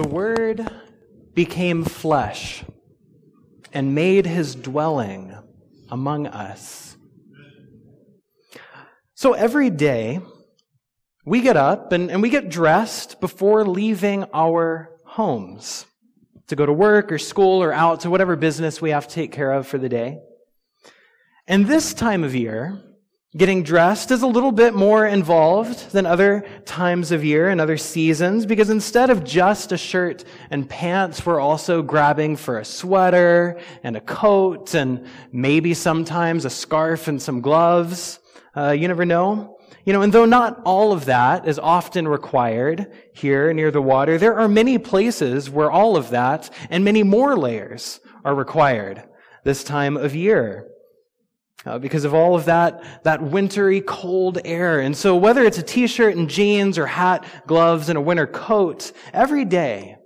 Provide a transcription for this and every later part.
The Word became flesh and made his dwelling among us. So every day, we get up and, and we get dressed before leaving our homes to go to work or school or out to whatever business we have to take care of for the day. And this time of year, Getting dressed is a little bit more involved than other times of year and other seasons because instead of just a shirt and pants, we're also grabbing for a sweater and a coat and maybe sometimes a scarf and some gloves. Uh, you never know. You know, and though not all of that is often required here near the water, there are many places where all of that and many more layers are required this time of year uh, because of all of that, that wintry cold air. And so whether it's a t-shirt and jeans or hat, gloves, and a winter coat, every day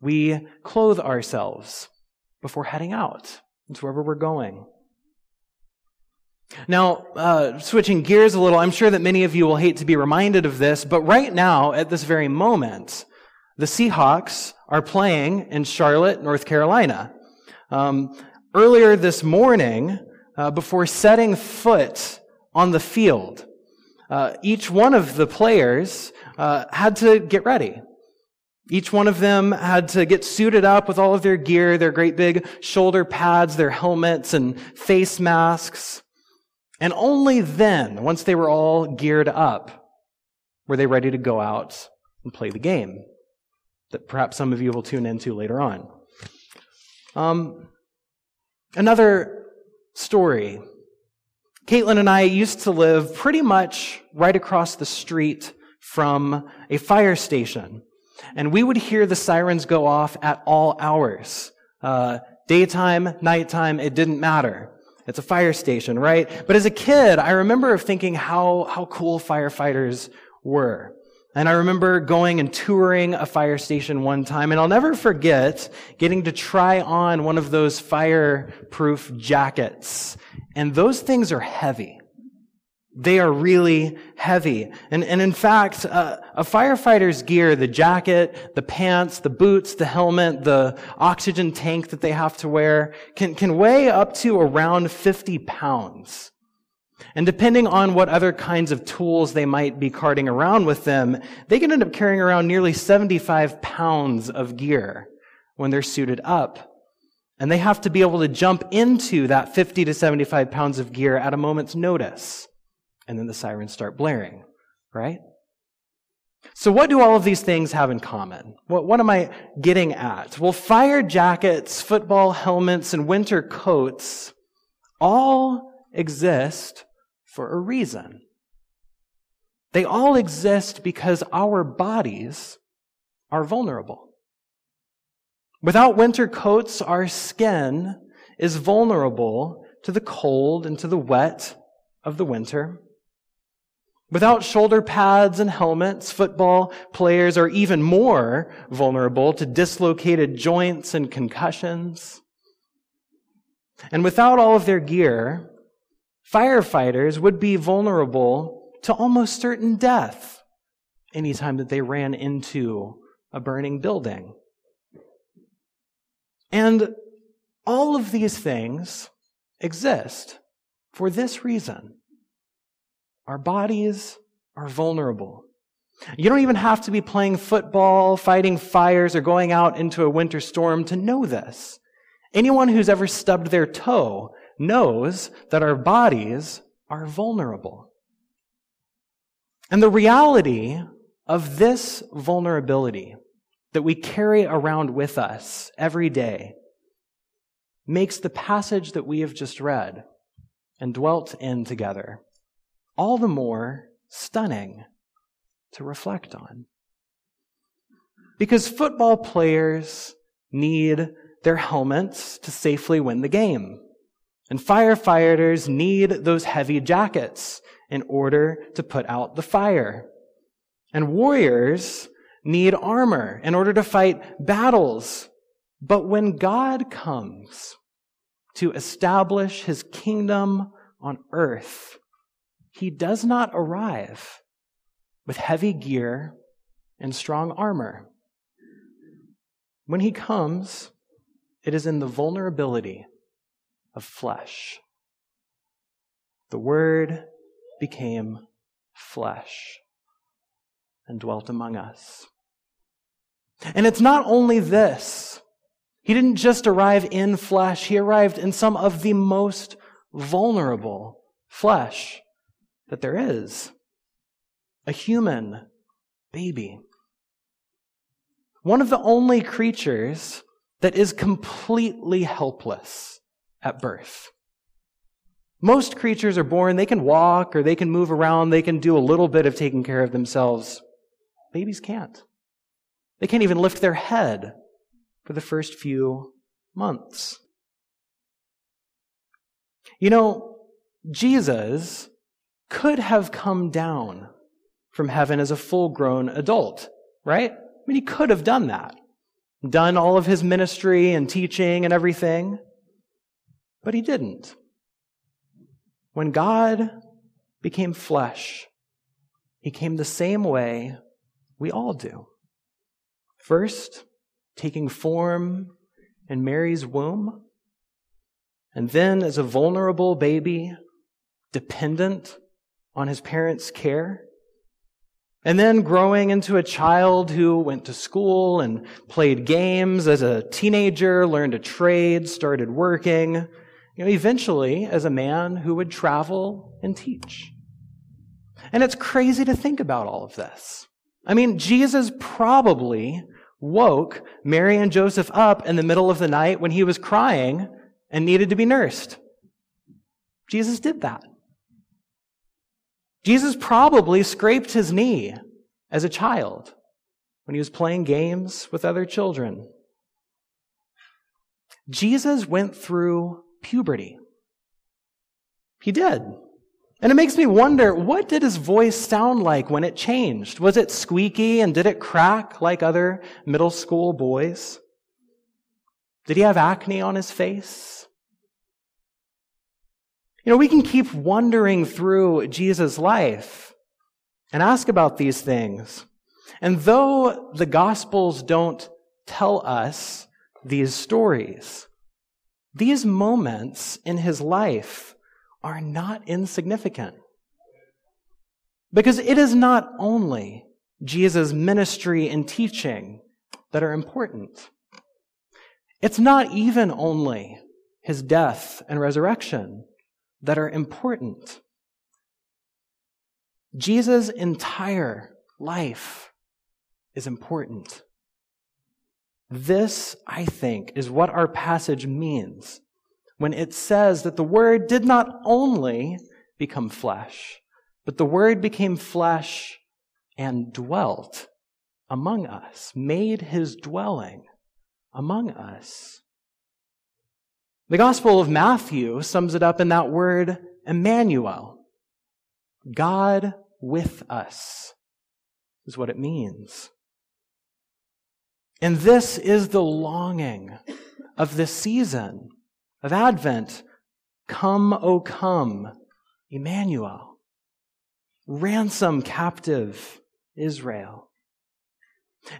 we clothe ourselves before heading out to wherever we're going. Now, uh, switching gears a little, I'm sure that many of you will hate to be reminded of this, but right now, at this very moment, the Seahawks are playing in Charlotte, North Carolina. Um, earlier this morning, uh, before setting foot on the field. Uh, each one of the players uh, had to get ready. Each one of them had to get suited up with all of their gear, their great big shoulder pads, their helmets and face masks. And only then, once they were all geared up, were they ready to go out and play the game that perhaps some of you will tune into later on. Um, another story. Caitlin and I used to live pretty much right across the street from a fire station. And we would hear the sirens go off at all hours. Uh, daytime, nighttime, it didn't matter. It's a fire station, right? But as a kid, I remember thinking how, how cool firefighters were. And I remember going and touring a fire station one time, and I'll never forget getting to try on one of those fireproof jackets. And those things are heavy. They are really heavy. And, and in fact, uh, a firefighter's gear, the jacket, the pants, the boots, the helmet, the oxygen tank that they have to wear, can, can weigh up to around 50 pounds. And depending on what other kinds of tools they might be carting around with them, they can end up carrying around nearly 75 pounds of gear when they're suited up. And they have to be able to jump into that 50 to 75 pounds of gear at a moment's notice. And then the sirens start blaring, right? So what do all of these things have in common? What, what am I getting at? Well, fire jackets, football helmets, and winter coats all exist for a reason. They all exist because our bodies are vulnerable. Without winter coats, our skin is vulnerable to the cold and to the wet of the winter. Without shoulder pads and helmets, football players are even more vulnerable to dislocated joints and concussions. And without all of their gear, firefighters would be vulnerable to almost certain death anytime that they ran into a burning building. And all of these things exist for this reason. Our bodies are vulnerable. You don't even have to be playing football, fighting fires, or going out into a winter storm to know this. Anyone who's ever stubbed their toe knows that our bodies are vulnerable. And the reality of this vulnerability that we carry around with us every day makes the passage that we have just read and dwelt in together all the more stunning to reflect on. Because football players need their helmets to safely win the game. And firefighters need those heavy jackets in order to put out the fire. And warriors need armor in order to fight battles. But when God comes to establish his kingdom on earth, he does not arrive with heavy gear and strong armor. When he comes, it is in the vulnerability of flesh. The Word became flesh and dwelt among us. And it's not only this. He didn't just arrive in flesh, he arrived in some of the most vulnerable flesh that there is a human baby. One of the only creatures that is completely helpless at birth. Most creatures are born, they can walk or they can move around, they can do a little bit of taking care of themselves. Babies can't. They can't even lift their head for the first few months. You know, Jesus could have come down from heaven as a full grown adult, right? I mean, he could have done that, done all of his ministry and teaching and everything, but he didn't. When God became flesh, he came the same way we all do. First, taking form in Mary's womb, and then as a vulnerable baby, dependent on his parents' care. And then growing into a child who went to school and played games as a teenager, learned a trade, started working, you know, eventually as a man who would travel and teach. And it's crazy to think about all of this. I mean, Jesus probably woke Mary and Joseph up in the middle of the night when he was crying and needed to be nursed. Jesus did that. Jesus probably scraped his knee as a child when he was playing games with other children. Jesus went through puberty. He did. And it makes me wonder what did his voice sound like when it changed? Was it squeaky and did it crack like other middle school boys? Did he have acne on his face? You know, we can keep wandering through Jesus' life and ask about these things. And though the Gospels don't tell us these stories, these moments in his life are not insignificant. Because it is not only Jesus' ministry and teaching that are important. It's not even only his death and resurrection that are important. Jesus' entire life is important. This, I think, is what our passage means when it says that the Word did not only become flesh, but the Word became flesh and dwelt among us, made his dwelling among us. The Gospel of Matthew sums it up in that word Emmanuel. God with us is what it means. And this is the longing of this season of Advent. Come, O come, Emmanuel. Ransom captive Israel.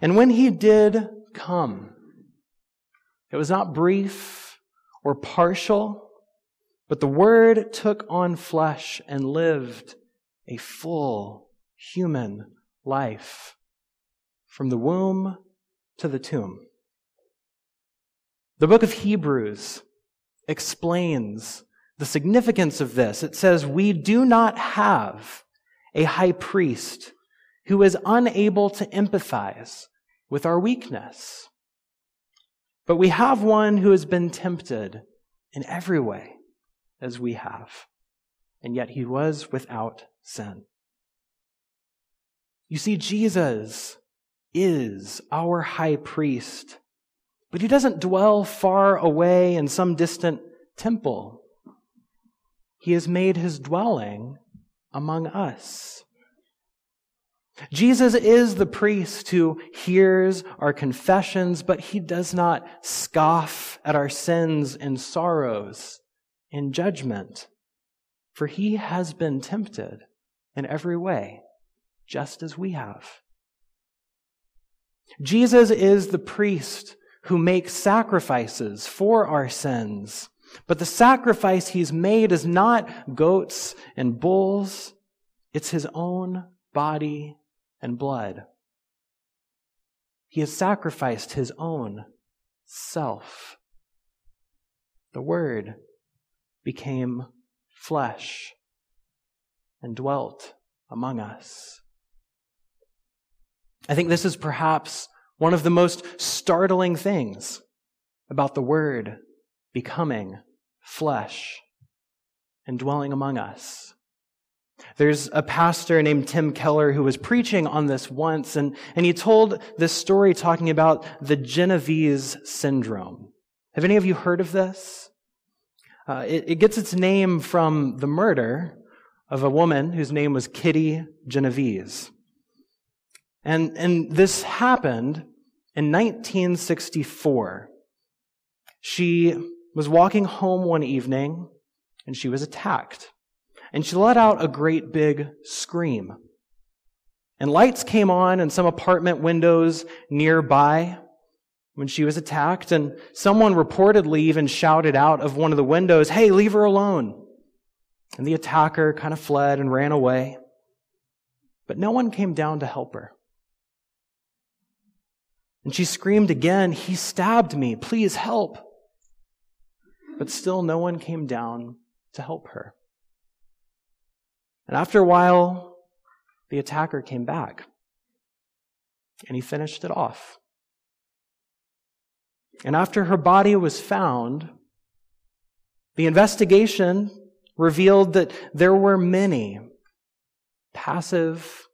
And when he did come, it was not brief or partial, but the Word took on flesh and lived a full human life from the womb to the tomb. The book of Hebrews explains the significance of this. It says, We do not have a high priest who is unable to empathize with our weakness, but we have one who has been tempted in every way as we have, and yet he was without sin. You see, Jesus is our high priest, but he doesn't dwell far away in some distant temple. He has made his dwelling among us. Jesus is the priest who hears our confessions, but he does not scoff at our sins and sorrows in judgment, for he has been tempted in every way, just as we have. Jesus is the priest who makes sacrifices for our sins. But the sacrifice he's made is not goats and bulls. It's his own body and blood. He has sacrificed his own self. The Word became flesh and dwelt among us. I think this is perhaps one of the most startling things about the Word becoming flesh and dwelling among us. There's a pastor named Tim Keller who was preaching on this once, and, and he told this story talking about the Genovese syndrome. Have any of you heard of this? Uh, it, it gets its name from the murder of a woman whose name was Kitty Genovese. And, and this happened in 1964. She was walking home one evening and she was attacked. And she let out a great big scream. And lights came on in some apartment windows nearby when she was attacked. And someone reportedly even shouted out of one of the windows, Hey, leave her alone. And the attacker kind of fled and ran away. But no one came down to help her. And she screamed again, He stabbed me. Please help. But still, no one came down to help her. And after a while, the attacker came back. And he finished it off. And after her body was found, the investigation revealed that there were many passive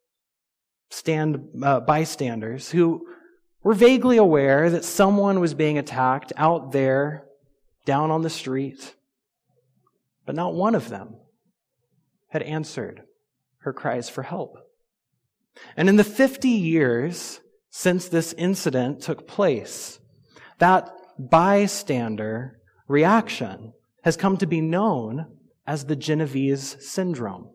stand uh, bystanders who were vaguely aware that someone was being attacked out there down on the street, but not one of them had answered her cries for help. And in the 50 years since this incident took place, that bystander reaction has come to be known as the Genovese syndrome.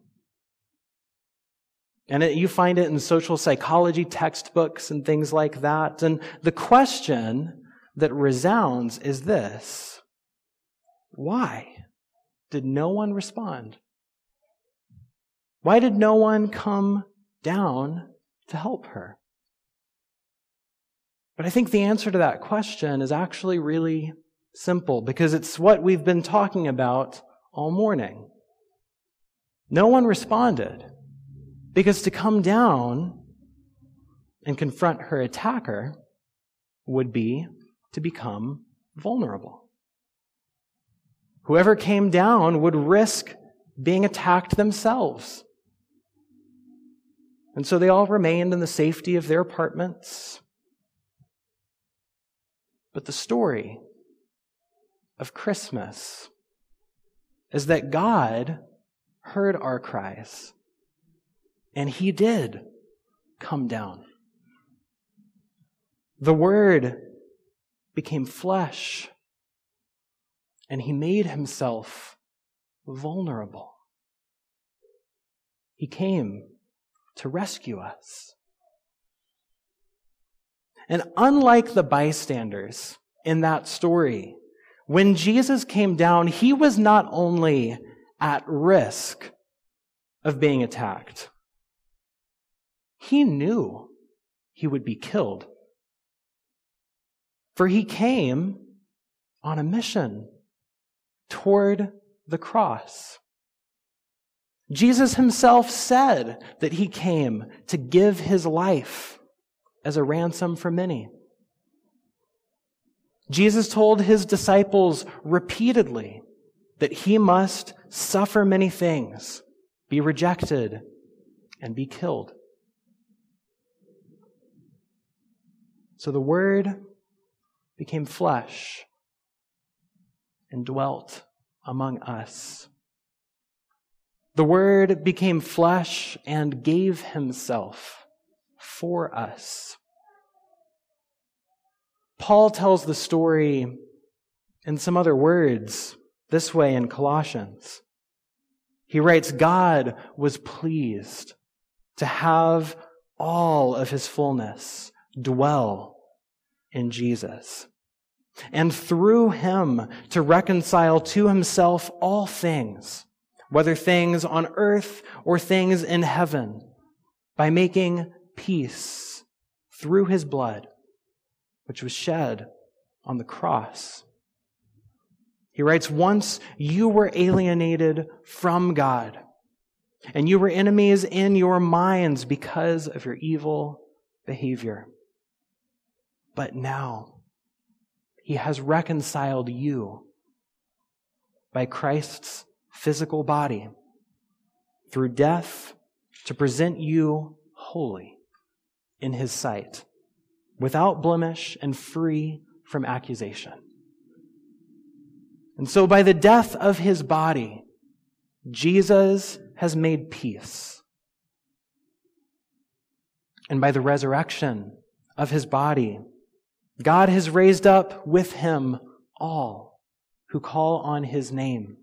And it, you find it in social psychology textbooks and things like that. And the question that resounds is this Why did no one respond? Why did no one come down to help her? But I think the answer to that question is actually really simple because it's what we've been talking about all morning. No one responded because to come down and confront her attacker would be to become vulnerable. Whoever came down would risk being attacked themselves. And so they all remained in the safety of their apartments. But the story of Christmas is that God heard our cries, and He did come down. The Word became flesh, and He made Himself vulnerable. He came to rescue us. And unlike the bystanders in that story, when Jesus came down, he was not only at risk of being attacked, he knew he would be killed. For he came on a mission toward the cross. Jesus himself said that he came to give his life as a ransom for many. Jesus told his disciples repeatedly that he must suffer many things, be rejected, and be killed. So the Word became flesh and dwelt among us. The Word became flesh and gave himself for us. Paul tells the story in some other words this way in Colossians. He writes, God was pleased to have all of his fullness dwell in Jesus. and through him to reconcile to himself all things, whether things on earth or things in heaven, by making peace through his blood, which was shed on the cross. He writes, Once you were alienated from God, and you were enemies in your minds because of your evil behavior. But now, he has reconciled you by Christ's physical body through death to present you holy in his sight, without blemish and free from accusation. And so, by the death of his body, Jesus has made peace. And by the resurrection of his body, God has raised up with him all who call on his name.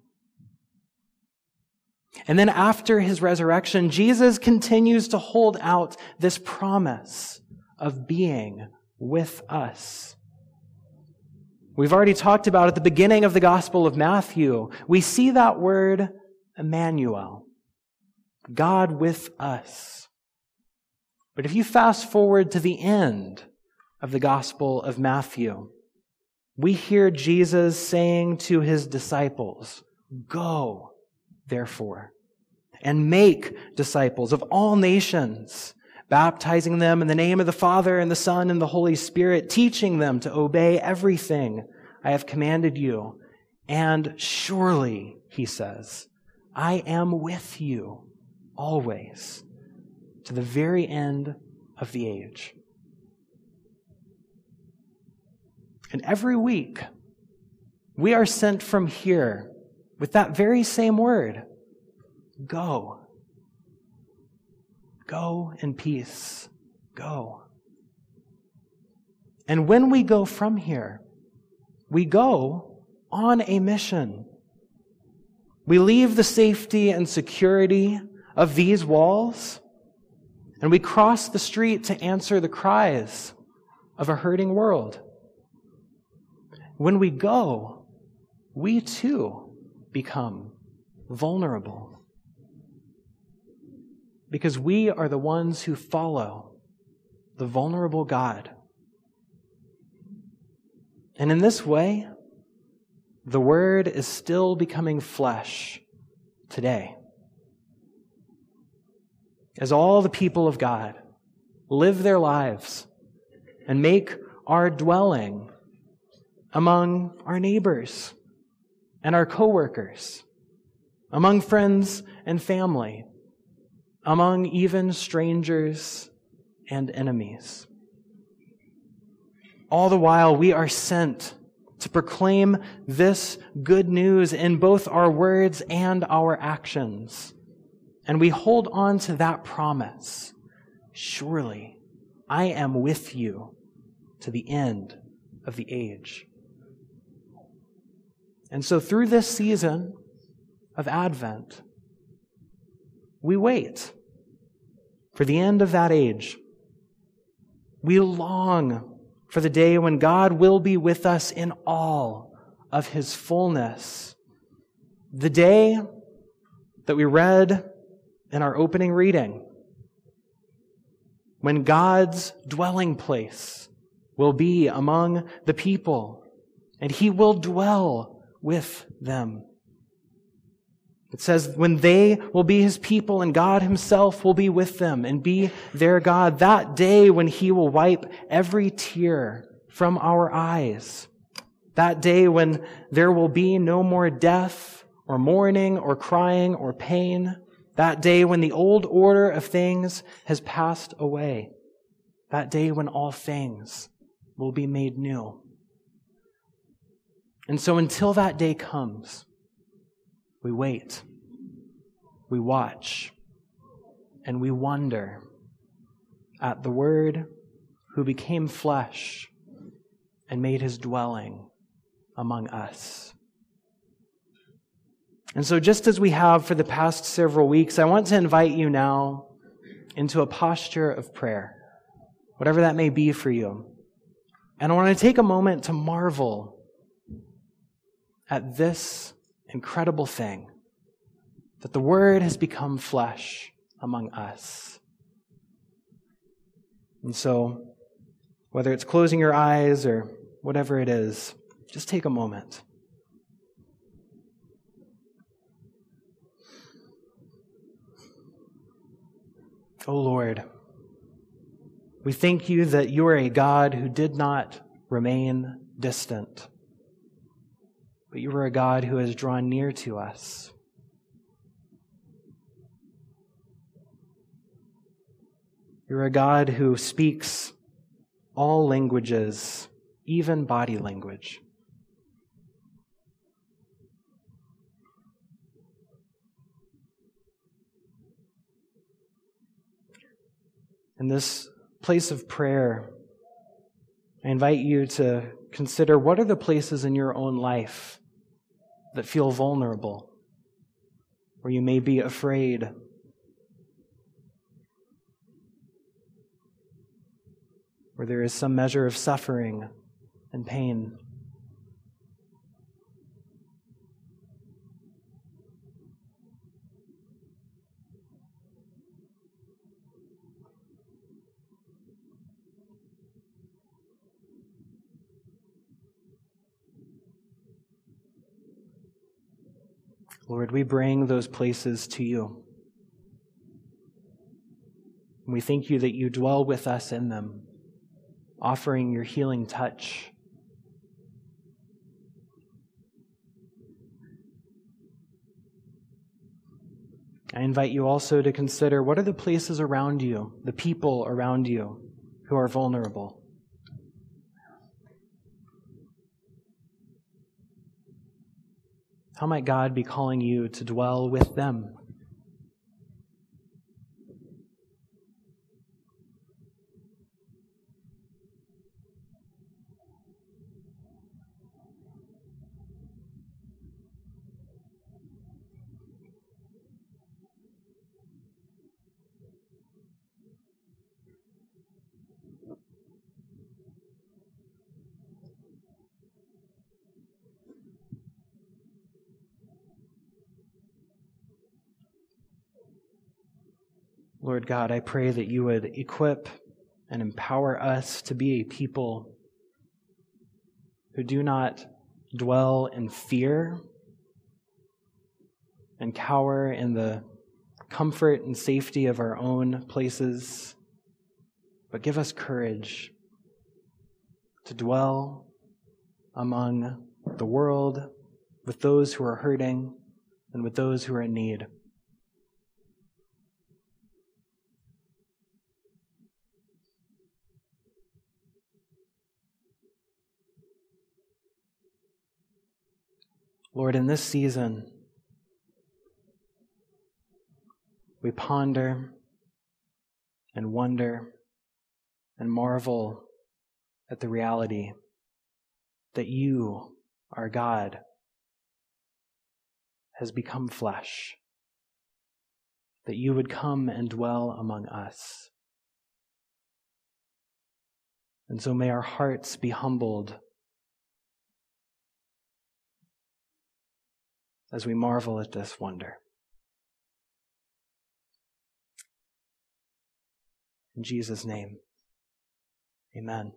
And then after his resurrection, Jesus continues to hold out this promise of being with us. We've already talked about at the beginning of the Gospel of Matthew, we see that word Emmanuel, God with us. But if you fast forward to the end, of the Gospel of Matthew, we hear Jesus saying to his disciples, Go, therefore, and make disciples of all nations, baptizing them in the name of the Father and the Son and the Holy Spirit, teaching them to obey everything I have commanded you. And surely, he says, I am with you always to the very end of the age. And every week, we are sent from here with that very same word go. Go in peace. Go. And when we go from here, we go on a mission. We leave the safety and security of these walls, and we cross the street to answer the cries of a hurting world. When we go, we too become vulnerable. Because we are the ones who follow the vulnerable God. And in this way, the Word is still becoming flesh today. As all the people of God live their lives and make our dwelling among our neighbors and our coworkers, among friends and family, among even strangers and enemies. All the while, we are sent to proclaim this good news in both our words and our actions. And we hold on to that promise. Surely, I am with you to the end of the age. And so through this season of Advent, we wait for the end of that age. We long for the day when God will be with us in all of his fullness. The day that we read in our opening reading, when God's dwelling place will be among the people, and he will dwell with them. It says, when they will be his people and God himself will be with them and be their God, that day when he will wipe every tear from our eyes, that day when there will be no more death or mourning or crying or pain, that day when the old order of things has passed away, that day when all things will be made new. And so until that day comes, we wait, we watch, and we wonder at the Word who became flesh and made his dwelling among us. And so, just as we have for the past several weeks, I want to invite you now into a posture of prayer, whatever that may be for you. And I want to take a moment to marvel at this incredible thing that the Word has become flesh among us. And so, whether it's closing your eyes or whatever it is, just take a moment. Oh Lord, we thank you that you are a God who did not remain distant, but you are a God who has drawn near to us. You're a God who speaks all languages, even body language. In this place of prayer, I invite you to consider what are the places in your own life that feel vulnerable, where you may be afraid, where there is some measure of suffering and pain. Lord, we bring those places to you. We thank you that you dwell with us in them, offering your healing touch. I invite you also to consider what are the places around you, the people around you who are vulnerable. How might God be calling you to dwell with them? Lord God, I pray that you would equip and empower us to be a people who do not dwell in fear and cower in the comfort and safety of our own places, but give us courage to dwell among the world with those who are hurting and with those who are in need. Lord, in this season, we ponder and wonder and marvel at the reality that you, our God, has become flesh, that you would come and dwell among us. And so may our hearts be humbled as we marvel at this wonder. In Jesus' name, amen.